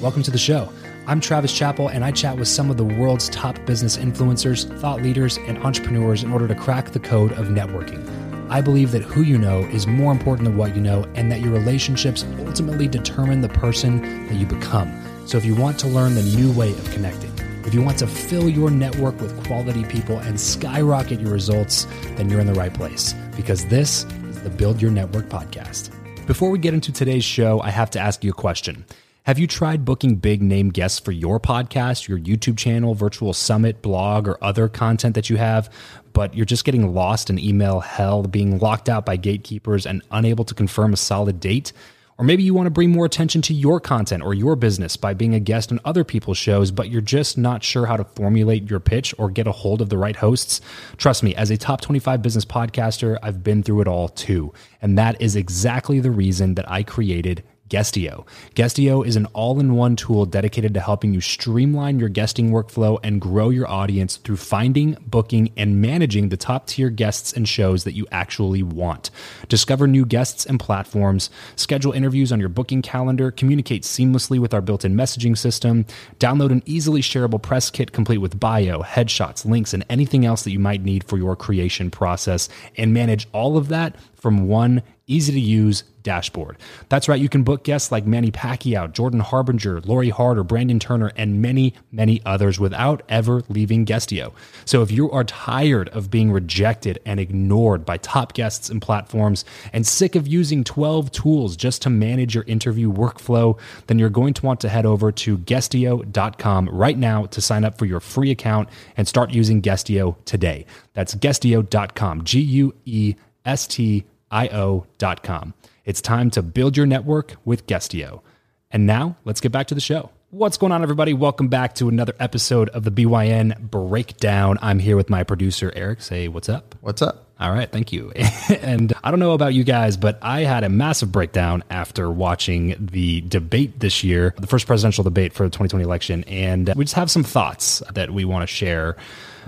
Welcome to the show. I'm Travis Chappell, and I chat with some of the world's top business influencers, thought leaders, and entrepreneurs in order to crack the code of networking. I believe that who you know is more important than what you know, and that your relationships ultimately determine the person that you become. So, if you want to learn the new way of connecting, if you want to fill your network with quality people and skyrocket your results, then you're in the right place because this is the Build Your Network podcast. Before we get into today's show, I have to ask you a question. Have you tried booking big name guests for your podcast, your YouTube channel, virtual summit, blog, or other content that you have, but you're just getting lost in email hell, being locked out by gatekeepers and unable to confirm a solid date? Or maybe you want to bring more attention to your content or your business by being a guest on other people's shows, but you're just not sure how to formulate your pitch or get a hold of the right hosts. Trust me, as a top 25 business podcaster, I've been through it all too. And that is exactly the reason that I created Guestio. Guestio is an all in one tool dedicated to helping you streamline your guesting workflow and grow your audience through finding, booking, and managing the top tier guests and shows that you actually want. Discover new guests and platforms, schedule interviews on your booking calendar, communicate seamlessly with our built in messaging system, download an easily shareable press kit complete with bio, headshots, links, and anything else that you might need for your creation process, and manage all of that from one easy to use dashboard. That's right, you can book guests like Manny Pacquiao, Jordan Harbinger, Lori Harder, Brandon Turner, and many, many others without ever leaving Guestio. So if you are tired of being rejected and ignored by top guests and platforms and sick of using 12 tools just to manage your interview workflow, then you're going to want to head over to guestio.com right now to sign up for your free account and start using Guestio today. That's guestio.com, G U E S T io.com. It's time to build your network with Guestio. And now let's get back to the show. What's going on, everybody? Welcome back to another episode of the BYN Breakdown. I'm here with my producer, Eric. Say, what's up? What's up? All right, thank you. and I don't know about you guys, but I had a massive breakdown after watching the debate this year, the first presidential debate for the 2020 election. And we just have some thoughts that we want to share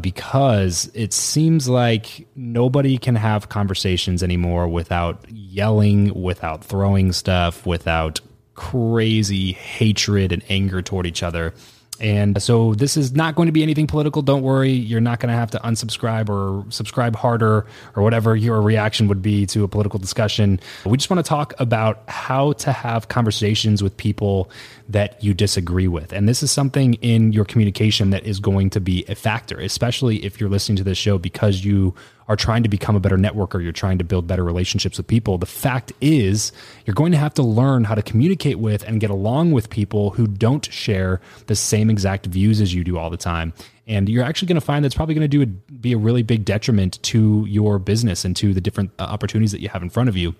because it seems like nobody can have conversations anymore without yelling, without throwing stuff, without crazy hatred and anger toward each other. And so this is not going to be anything political. Don't worry. You're not going to have to unsubscribe or subscribe harder or whatever your reaction would be to a political discussion. We just want to talk about how to have conversations with people that you disagree with. And this is something in your communication that is going to be a factor, especially if you're listening to this show because you are trying to become a better networker, you're trying to build better relationships with people, the fact is you're going to have to learn how to communicate with and get along with people who don't share the same exact views as you do all the time. And you're actually going to find that's probably going to do a, be a really big detriment to your business and to the different uh, opportunities that you have in front of you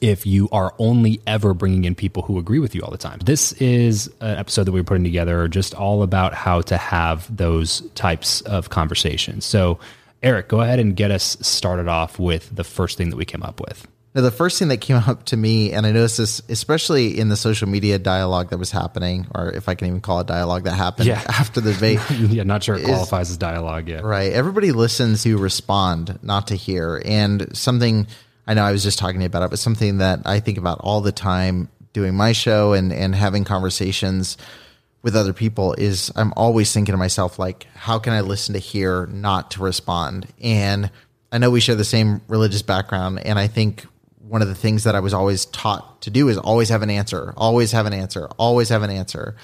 if you are only ever bringing in people who agree with you all the time. This is an episode that we're putting together just all about how to have those types of conversations. So, Eric, go ahead and get us started off with the first thing that we came up with. Now, the first thing that came up to me, and I noticed this especially in the social media dialogue that was happening, or if I can even call it dialogue that happened yeah. after the debate. yeah, not sure it qualifies as dialogue yet. Right. Everybody listens to respond, not to hear. And something I know I was just talking about it, but something that I think about all the time doing my show and, and having conversations with other people is I'm always thinking to myself, like, how can I listen to hear, not to respond? And I know we share the same religious background. And I think one of the things that I was always taught to do is always have an answer, always have an answer, always have an answer.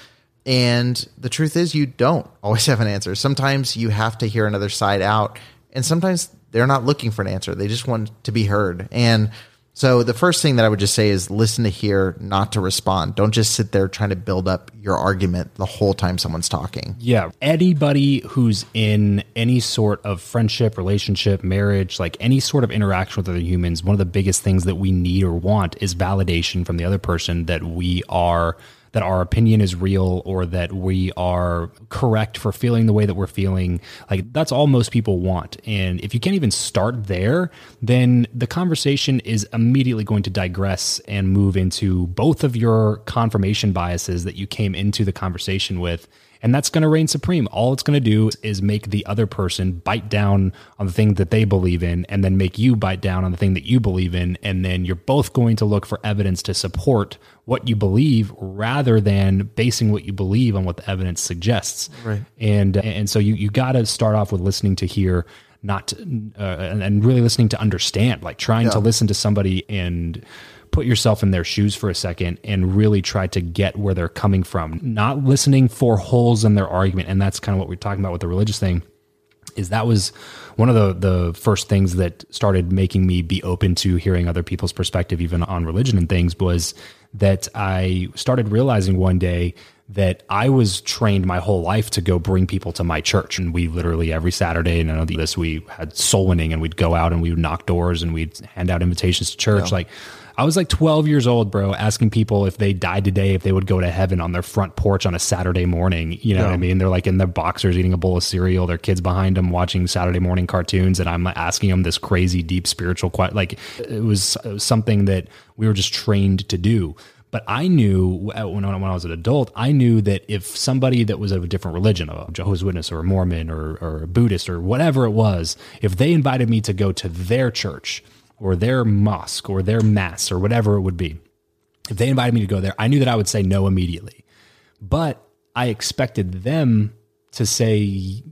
And the truth is, you don't always have an answer. Sometimes you have to hear another side out. And sometimes they're not looking for an answer. They just want to be heard. And so the first thing that I would just say is listen to hear, not to respond. Don't just sit there trying to build up your argument the whole time someone's talking. Yeah. Anybody who's in any sort of friendship, relationship, marriage, like any sort of interaction with other humans, one of the biggest things that we need or want is validation from the other person that we are that our opinion is real or that we are correct for feeling the way that we're feeling. Like that's all most people want. And if you can't even start there, then the conversation is immediately going to digress and move into both of your confirmation biases that you came into the conversation with and that's going to reign supreme. All it's going to do is make the other person bite down on the thing that they believe in and then make you bite down on the thing that you believe in. And then you're both going to look for evidence to support what you believe rather than basing what you believe on what the evidence suggests. Right. And, and so you, you got to start off with listening to hear not uh, and, and, really listening to understand like trying yeah. to listen to somebody and put yourself in their shoes for a second and really try to get where they're coming from, not listening for holes in their argument. And that's kind of what we're talking about with the religious thing. Is that was one of the the first things that started making me be open to hearing other people's perspective, even on religion and things, was that I started realizing one day that I was trained my whole life to go bring people to my church. And we literally every Saturday, and I know this, we had soul winning and we'd go out and we would knock doors and we'd hand out invitations to church. Yeah. Like I was like 12 years old, bro, asking people if they died today, if they would go to heaven on their front porch on a Saturday morning. You know yeah. what I mean? They're like in their boxers eating a bowl of cereal, their kids behind them watching Saturday morning cartoons. And I'm asking them this crazy, deep spiritual question. Like it was, it was something that we were just trained to do. But I knew uh, when, when I was an adult, I knew that if somebody that was of a different religion, a Jehovah's Witness or a Mormon or, or a Buddhist or whatever it was, if they invited me to go to their church, or their mosque or their mass or whatever it would be, if they invited me to go there, I knew that I would say no immediately. But I expected them to say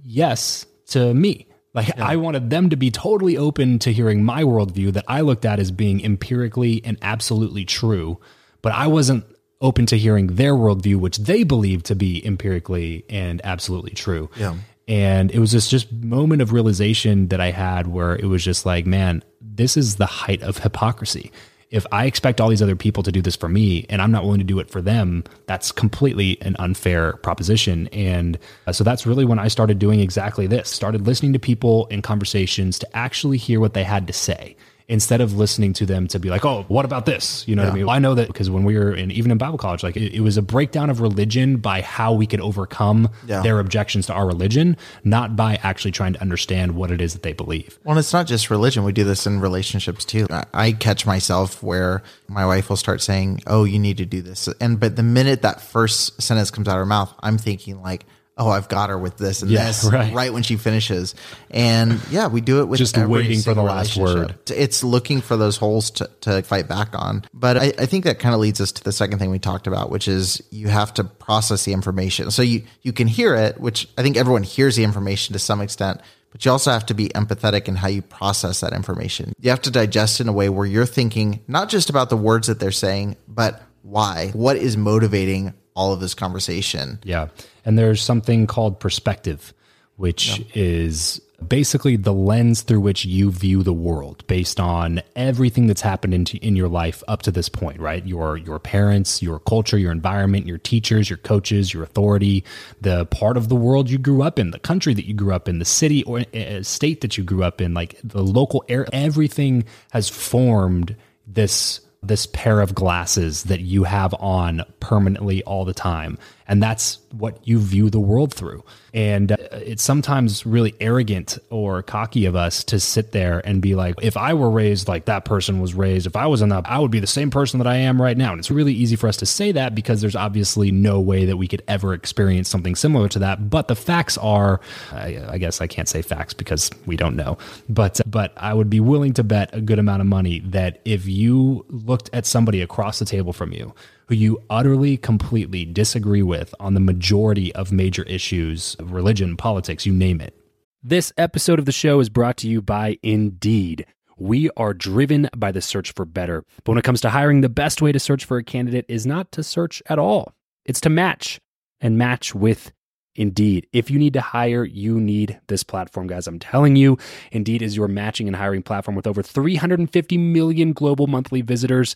yes to me. Like yeah. I wanted them to be totally open to hearing my worldview that I looked at as being empirically and absolutely true, but I wasn't open to hearing their worldview, which they believed to be empirically and absolutely true. Yeah. And it was this just moment of realization that I had where it was just like, man, this is the height of hypocrisy. If I expect all these other people to do this for me and I'm not willing to do it for them, that's completely an unfair proposition. And uh, so that's really when I started doing exactly this started listening to people in conversations to actually hear what they had to say instead of listening to them to be like, oh, what about this? You know yeah. what I mean? I know that because when we were in, even in Bible college, like it, it, was a breakdown of religion by how we could overcome yeah. their objections to our religion, not by actually trying to understand what it is that they believe. Well, it's not just religion. We do this in relationships too. I catch myself where my wife will start saying, oh, you need to do this. And, but the minute that first sentence comes out of her mouth, I'm thinking like, oh, I've got her with this and yeah, this right. right. when she finishes. And yeah, we do it with just waiting for the last word. It's looking for those holes to, to fight back on. But I, I think that kind of leads us to the second thing we talked about, which is you have to process the information. So you, you can hear it, which I think everyone hears the information to some extent. But you also have to be empathetic in how you process that information. You have to digest in a way where you're thinking not just about the words that they're saying, but why? What is motivating all of this conversation? Yeah. And there's something called perspective, which is basically the lens through which you view the world based on everything that's happened into in your life up to this point, right? Your your parents, your culture, your environment, your teachers, your coaches, your authority, the part of the world you grew up in, the country that you grew up in, the city or uh, state that you grew up in, like the local air, everything has formed this this pair of glasses that you have on permanently all the time. And that's what you view the world through. And uh, it's sometimes really arrogant or cocky of us to sit there and be like, if I were raised like that person was raised, if I was in that, I would be the same person that I am right now. And it's really easy for us to say that because there's obviously no way that we could ever experience something similar to that. But the facts are, I, I guess I can't say facts because we don't know, but, but I would be willing to bet a good amount of money that if you looked at somebody across the table from you who you utterly, completely disagree with on the majority of major issues religion, politics, you name it. This episode of the show is brought to you by Indeed. We are driven by the search for better. But when it comes to hiring, the best way to search for a candidate is not to search at all, it's to match and match with Indeed. If you need to hire, you need this platform, guys. I'm telling you, Indeed is your matching and hiring platform with over 350 million global monthly visitors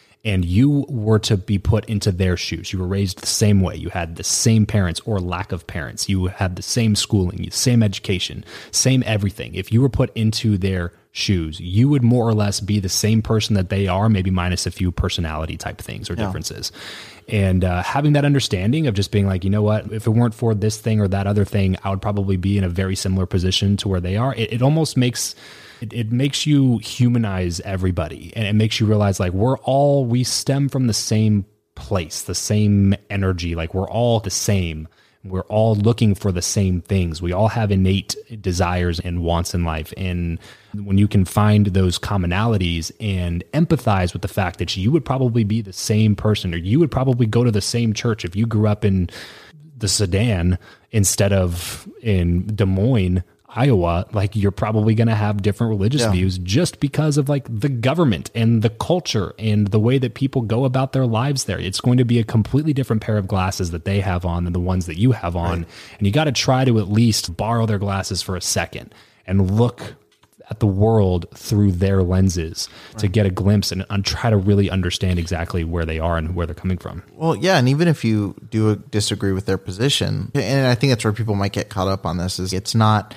and you were to be put into their shoes, you were raised the same way, you had the same parents or lack of parents, you had the same schooling, same education, same everything. If you were put into their shoes, you would more or less be the same person that they are, maybe minus a few personality type things or yeah. differences. And uh, having that understanding of just being like, you know what, if it weren't for this thing or that other thing, I would probably be in a very similar position to where they are. It, it almost makes it, it makes you humanize everybody and it makes you realize like we're all we stem from the same place the same energy like we're all the same. We're all looking for the same things. We all have innate desires and wants in life and when you can find those commonalities and empathize with the fact that you would probably be the same person or you would probably go to the same church if you grew up in the Sudan instead of in Des Moines Iowa, like you're probably going to have different religious yeah. views just because of like the government and the culture and the way that people go about their lives there. It's going to be a completely different pair of glasses that they have on than the ones that you have on. Right. And you got to try to at least borrow their glasses for a second and look at the world through their lenses right. to get a glimpse and, and, try to really understand exactly where they are and where they're coming from. Well, yeah, and even if you do disagree with their position, and I think that's where people might get caught up on this is it's not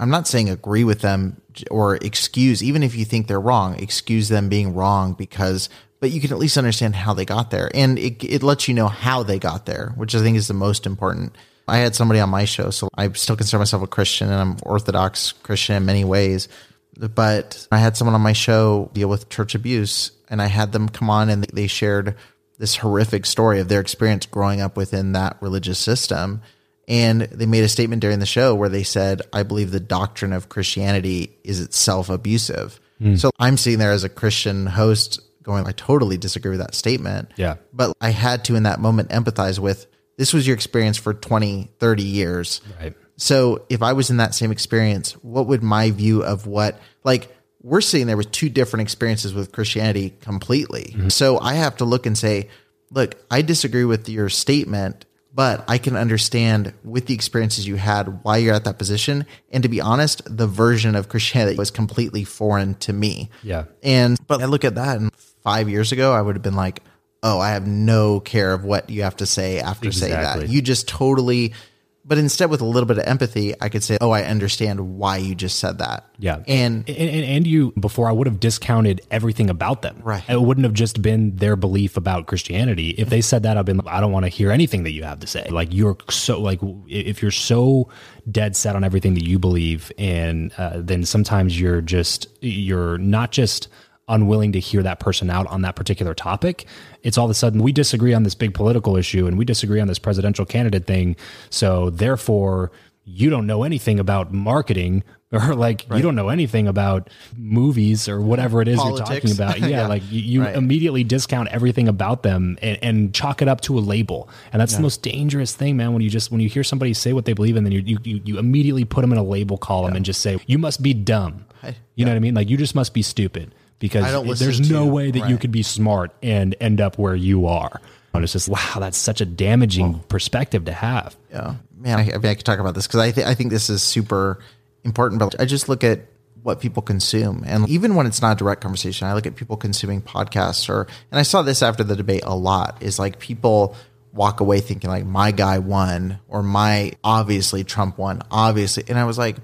I'm not saying agree with them or excuse, even if you think they're wrong, excuse them being wrong because, but you can at least understand how they got there. And it, it lets you know how they got there, which I think is the most important. I had somebody on my show, so I still consider myself a Christian and I'm Orthodox Christian in many ways. But I had someone on my show deal with church abuse, and I had them come on and they shared this horrific story of their experience growing up within that religious system And they made a statement during the show where they said, I believe the doctrine of Christianity is itself abusive. Hmm. So I'm sitting there as a Christian host going, I totally disagree with that statement. Yeah. But I had to, in that moment, empathize with this was your experience for 20, 30 years. Right. So if I was in that same experience, what would my view of what, like, we're sitting there with two different experiences with Christianity completely. Mm-hmm. So I have to look and say, look, I disagree with your statement, but I can understand with the experiences you had why you're at that position. And to be honest, the version of Christianity was completely foreign to me. Yeah. And but I look at that and five years ago I would have been like, oh, I have no care of what you have to say after Exactly. that. You just totally but instead with a little bit of empathy, I could say, Oh, I understand why you just said that. Yeah. And and, and, and you before I would have discounted everything about them. Right. It wouldn't have just been their belief about Christianity. If they said that, I've been like, I don't want to hear anything that you have to say. Like you're so like if you're so dead set on everything that you believe, and uh, then sometimes you're just you're not just unwilling to hear that person out on that particular topic. It's all of a sudden we disagree on this big political issue and we disagree on this presidential candidate thing. So therefore, you don't know anything about marketing or like you don't know anything about movies or whatever it is you're talking about. Yeah, Yeah. like you, you Right. immediately discount everything about them and, and chalk it up to a label. And that's the most dangerous thing, man. When you just when you hear somebody say what they believe in, then you you, you, you immediately put them in a label column and just say you must be dumb. You know what I mean? Like you just must be stupid because I don't listen there's no to- way that you could be smart and end up where you are. And it's just wow, that's such a damaging perspective to have. Yeah, man, I, I mean, I could talk about this because I, th- I think this is super important. But I just look at what people consume, and even when it's not a direct conversation, I look at people consuming podcasts. Or, and I saw this after the debate a lot. Is like people walk away thinking like my guy won, or my obviously Trump won, obviously, and I was like,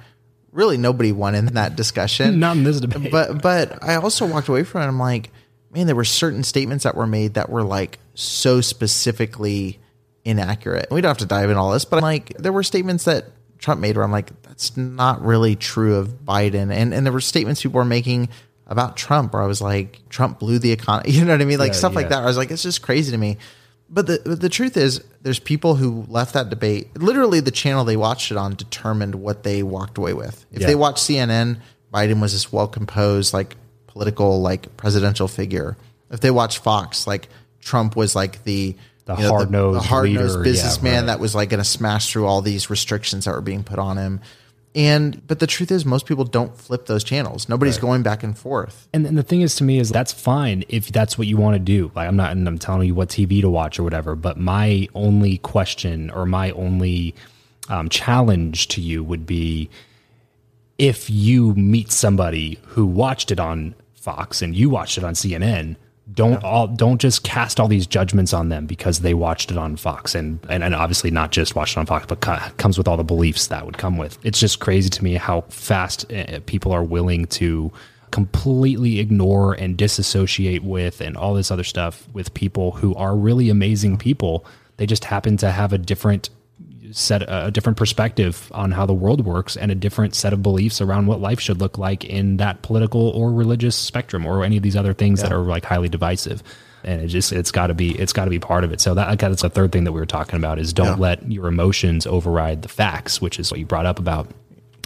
really, nobody won in that discussion. Not in this debate. But but I also walked away from it. I'm like, man, there were certain statements that were made that were like so specifically inaccurate. We don't have to dive in all this, but I'm like there were statements that Trump made where I'm like, that's not really true of Biden. And and there were statements people were making about Trump where I was like, Trump blew the economy. You know what I mean? Like Yeah, stuff yeah. like that. I was like, it's just crazy to me. But the but the truth is, there's people who left that debate. Literally, the channel they watched it on determined what they walked away with. If Yeah. they watched CNN, Biden was this well composed, like political, like presidential figure. If they watched Fox, like Trump was like the The you know, hard-nosed the hard nosed Yeah, businessman right. that was like going to smash through all these restrictions that were being put on him. And but the truth is, most people don't flip those channels. Nobody's going back and forth. And, and the thing is to me is that's fine if that's what you want to do. Like I'm not and I'm telling you what TV to watch or whatever, but my only question or my only um, challenge to you would be if you meet somebody who watched it on Fox and you watched it on CNN, don't all don't just cast all these judgments on them because they watched it on Fox and and, and obviously not just watched it on Fox, but co- comes with all the beliefs that would come with. It's just crazy to me how fast uh, people are willing to completely ignore and disassociate with and all this other stuff with people who are really amazing people. They just happen to have a different set a different perspective on how the world works and a different set of beliefs around what life should look like in that political or religious spectrum or any of these other things that are like highly divisive and it just it's got to be it's got to be part of it so that that's the third thing that we were talking about is don't Yeah. let your emotions override the facts which is what you brought up about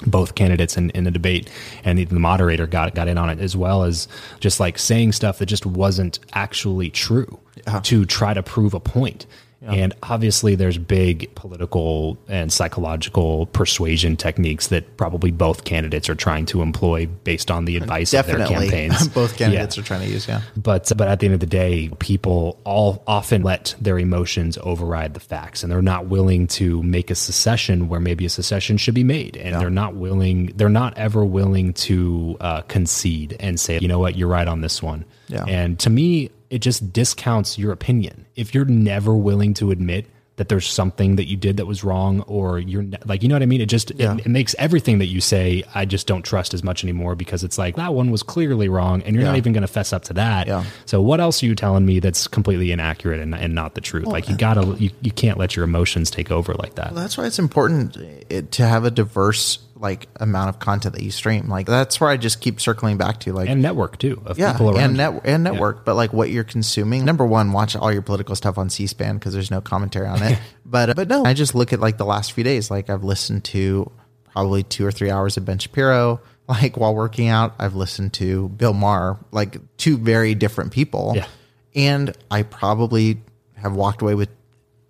both candidates in, in the debate and the, the moderator got got in on it as well as just like saying stuff that just wasn't actually true uh-huh. to try to prove a point. And obviously, there's big political and psychological persuasion techniques that probably both candidates are trying to employ based on the advice of their campaigns. both candidates Yeah. are trying to use. Yeah, But but at the end of the day, people all often let their emotions override the facts, and they're not willing to make a secession where maybe a secession should be made, and they're not willing. They're not ever willing to uh, concede and say, you know what, you're right on this one. Yeah. And to me, it just discounts your opinion. If you're never willing to admit that there's something that you did that was wrong or you're ne- like you know what i mean? It just Yeah. it, it makes everything that you say i just don't trust as much anymore because it's like that one was clearly wrong and you're not even going to fess up to that. Yeah. so what else are you telling me that's completely inaccurate and, and not the truth? Like you gotta you, you can't let your emotions take over like that. Well, that's why it's important eh, to have a diverse like amount of content that you stream. Like that's where I just keep circling back to like and network too of yeah, people around and net and network, but like what you're consuming. Number one, watch all your political stuff on C-SPAN because there's no commentary on it. But uh, but no, I just look at like the last few days. Like I've listened to probably two or three hours of Ben Shapiro. Like while working out, I've listened to Bill Maher, like two very different people. Yeah. And I probably have walked away with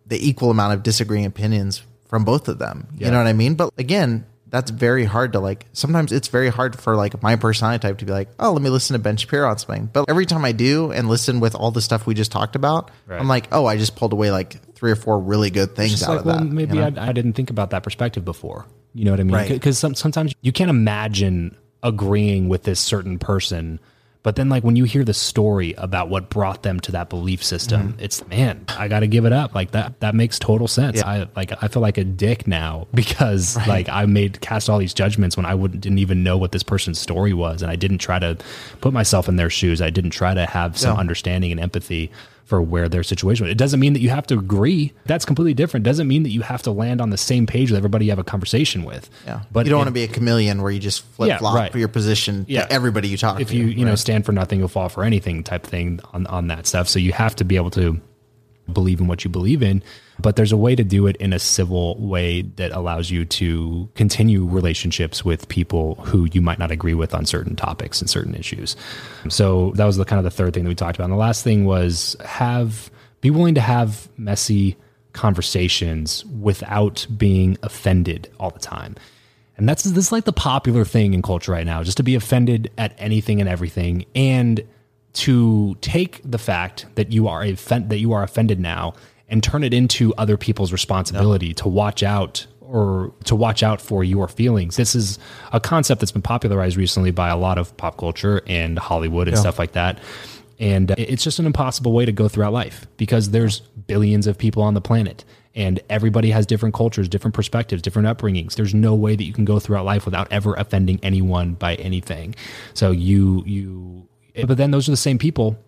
the equal amount of disagreeing opinions from both of them. Yeah. You know what I mean? But again, that's very hard to like sometimes it's very hard for like my personality type to be like, oh, let me listen to Ben Shapiro on something. But every time I do and listen with all the stuff we just talked about, Right. I'm like, oh, I just pulled away like three or four really good things out like, of well, that. maybe you know? I, I didn't think about that perspective before. You know what I mean? Right. Because some, sometimes you can't imagine agreeing with this certain person, but then like when you hear the story about what brought them to that belief system, Mm-hmm. it's man, I got to give it up. Like that, that makes total sense. I like, I feel like a dick now because like I made cast all these judgments when I wouldn't didn't even know what this person's story was, and I didn't try to put myself in their shoes. I didn't try to have some Yeah. understanding and empathy for where their situation was. It doesn't mean that you have to agree. That's completely different. Doesn't mean that you have to land on the same page with everybody you have a conversation with. yeah. But you don't it- want to be a chameleon where you just flip flop right. your position Yeah. to everybody you talk if to. If you you know stand for nothing, you'll fall for anything type thing on on that stuff. So you have to be able to believe in what you believe in, but there's a way to do it in a civil way that allows you to continue relationships with people who you might not agree with on certain topics and certain issues. So that was the kind of the third thing that we talked about. And the last thing was have be willing to have messy conversations without being offended all the time. And that's this is like the popular thing in culture right now, just to be offended at anything and everything, and to take the fact that you are offend- that you are offended now and turn it into other people's responsibility to watch out or to watch out for your feelings. This is a concept that's been popularized recently by a lot of pop culture and Hollywood and stuff like that. And uh, it's just an impossible way to go throughout life because there's billions of people on the planet and everybody has different cultures, different perspectives, different upbringings. There's no way that you can go throughout life without ever offending anyone by anything. So you you but then those are the same people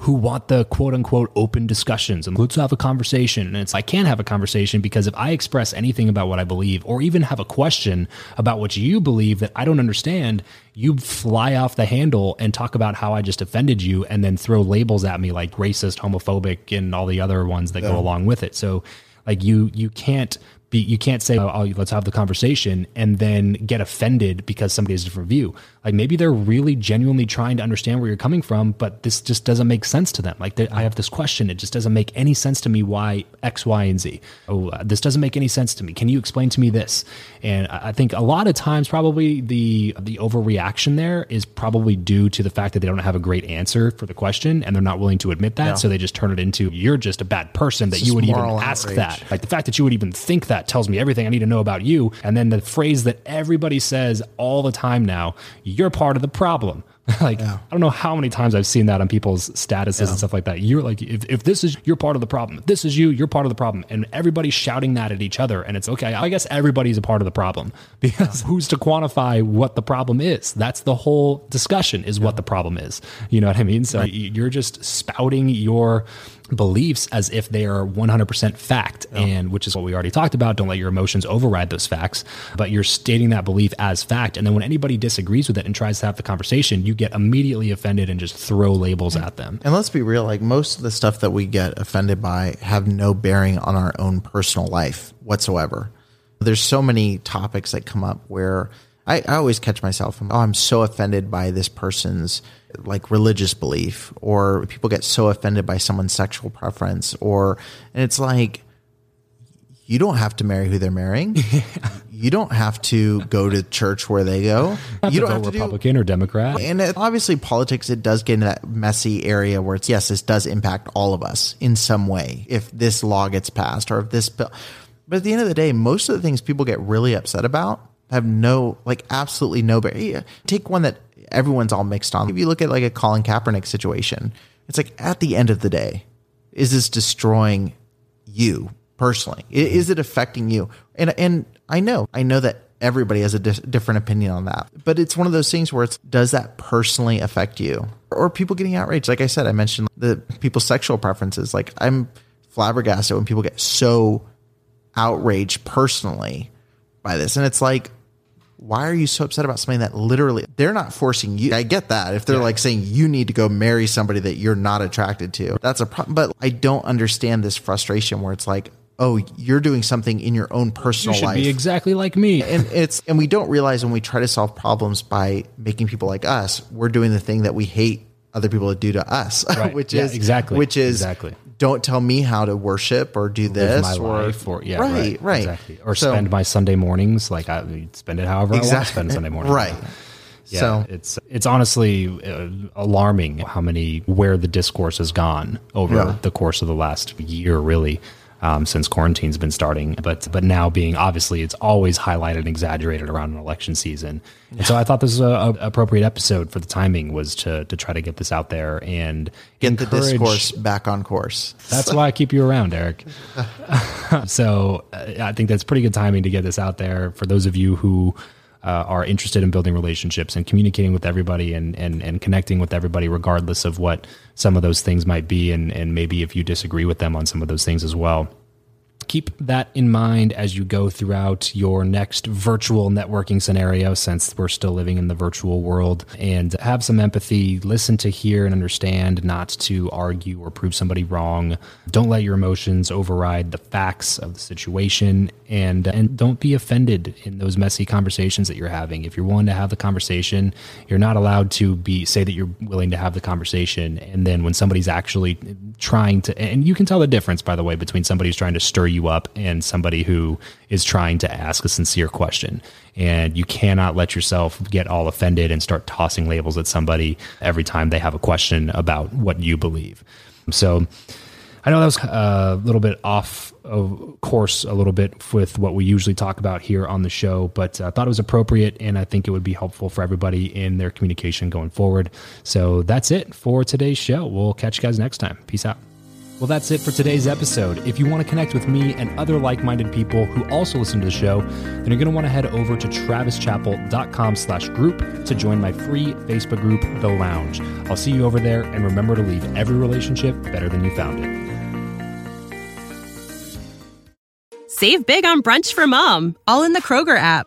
who want the quote unquote open discussions and let's have a conversation. And it's I can't have a conversation because if I express anything about what I believe or even have a question about what you believe that I don't understand, you fly off the handle and talk about how I just offended you and then throw labels at me like racist, homophobic, and all the other ones that go along with it. So like you you can't be you can't say oh, let's have the conversation and then get offended because somebody has a different view like maybe they're really genuinely trying to understand where you're coming from but this just doesn't make sense to them. Like they, i have this question. It just doesn't make any sense to me why x y and z. Oh uh, this doesn't make any sense to me. Can you explain to me this? And i think a lot of times probably the the overreaction there is probably due to the fact that they don't have a great answer for the question and they're not willing to admit that. So they just turn it into you're just a bad person that It's you would even ask outrage. that. Like the fact that you would even think that tells me everything I need to know about you. And then the phrase that everybody says all the time now, you're part of the problem. like I don't know how many times I've seen that on people's statuses and stuff like that. You're like, if, if this is you're part of the problem, if this is you, you're part of the problem, and everybody's shouting that at each other, and it's okay. I guess everybody's a part of the problem because who's to quantify what the problem is? That's the whole discussion is what the problem is. You know what I mean? So you're just spouting your beliefs as if they are 100% fact and which is what we already talked about. Don't let your emotions override those facts but you're stating that belief as fact and then when anybody disagrees with it and tries to have the conversation you get immediately offended and just throw labels at them. And let's be real, like most of the stuff that we get offended by have no bearing on our own personal life whatsoever. There's so many topics that come up where I, I always catch myself, oh, I'm so offended by this person's like religious belief, or people get so offended by someone's sexual preference, or, and it's like, you don't have to marry who they're marrying. you don't have to go to church where they go. You don't have to do republican or democrat and it, obviously, politics, it does get into that messy area where it's, yes, this does impact all of us in some way if this law gets passed or if this bill. But at the end of the day, most of the things people get really upset about have no, like, absolutely no. Yeah, take one that everyone's all mixed on. If you look at like a Colin Kaepernick situation, it's like at the end of the day, is this destroying you personally? I- mm-hmm. Is it affecting you? And and I know, I know that everybody has a dis- different opinion on that, but it's one of those things where it's does that personally affect you? Or people getting outraged? Like I said, I mentioned the people's sexual preferences. Like I'm flabbergasted when people get so outraged personally by this, and it's like. Why are you so upset about something that literally they're not forcing you? I get that. If they're like saying you need to go marry somebody that you're not attracted to, that's a problem. But I don't understand this frustration where it's like, oh, you're doing something in your own personal You should life. be exactly like me. and it's and we don't realize when we try to solve problems by making people like us, we're doing the thing that we hate other people to do to us, Right. which Yeah, is exactly. which is Exactly. Don't tell me how to worship or do this my or, life, or yeah, right, right, right, exactly, or So- spend my Sunday mornings like I spend it however I want to Exactly. spend Sunday morning, right. Yeah, So it's it's honestly uh, alarming how many where the discourse has gone over Yeah. the course of the last year, really, um, since quarantine's been starting. But but now being obviously it's always highlighted and exaggerated around an election season, and so I thought this was a, a appropriate episode for the timing was to to try to get this out there and get the discourse back on course. that's why I keep you around, Eric. so uh, I think that's pretty good timing to get this out there for those of you who uh, are interested in building relationships and communicating with everybody and, and, and connecting with everybody, regardless of what some of those things might be. And, and maybe if you disagree with them on some of those things as well keep that in mind as you go throughout your next virtual networking scenario since we're still living in the virtual world and have some empathy listen to hear and understand not to argue or prove somebody wrong. Don't let your emotions override the facts of the situation and and don't be offended in those messy conversations that you're having. If you're willing to have the conversation you're not allowed to be say that you're willing to have the conversation and then when somebody's actually trying to and you can tell the difference by the way between somebody who's trying to stir you up and somebody who is trying to ask a sincere question and you cannot let yourself get all offended and start tossing labels at somebody every time they have a question about what you believe so I know that was uh, a little bit off of course, a little bit with what we usually talk about here on the show, but I thought it was appropriate and I think it would be helpful for everybody in their communication going forward. So that's it for today's show. We'll catch you guys next time. Peace out. Well, that's it for today's episode. If you want to connect with me and other like-minded people who also listen to the show, then you're going to want to head over to travischappell.com slash group to join my free Facebook group, The Lounge. I'll see you over there, and remember to leave every relationship better than you found it. Save big on brunch for mom, all in the Kroger app.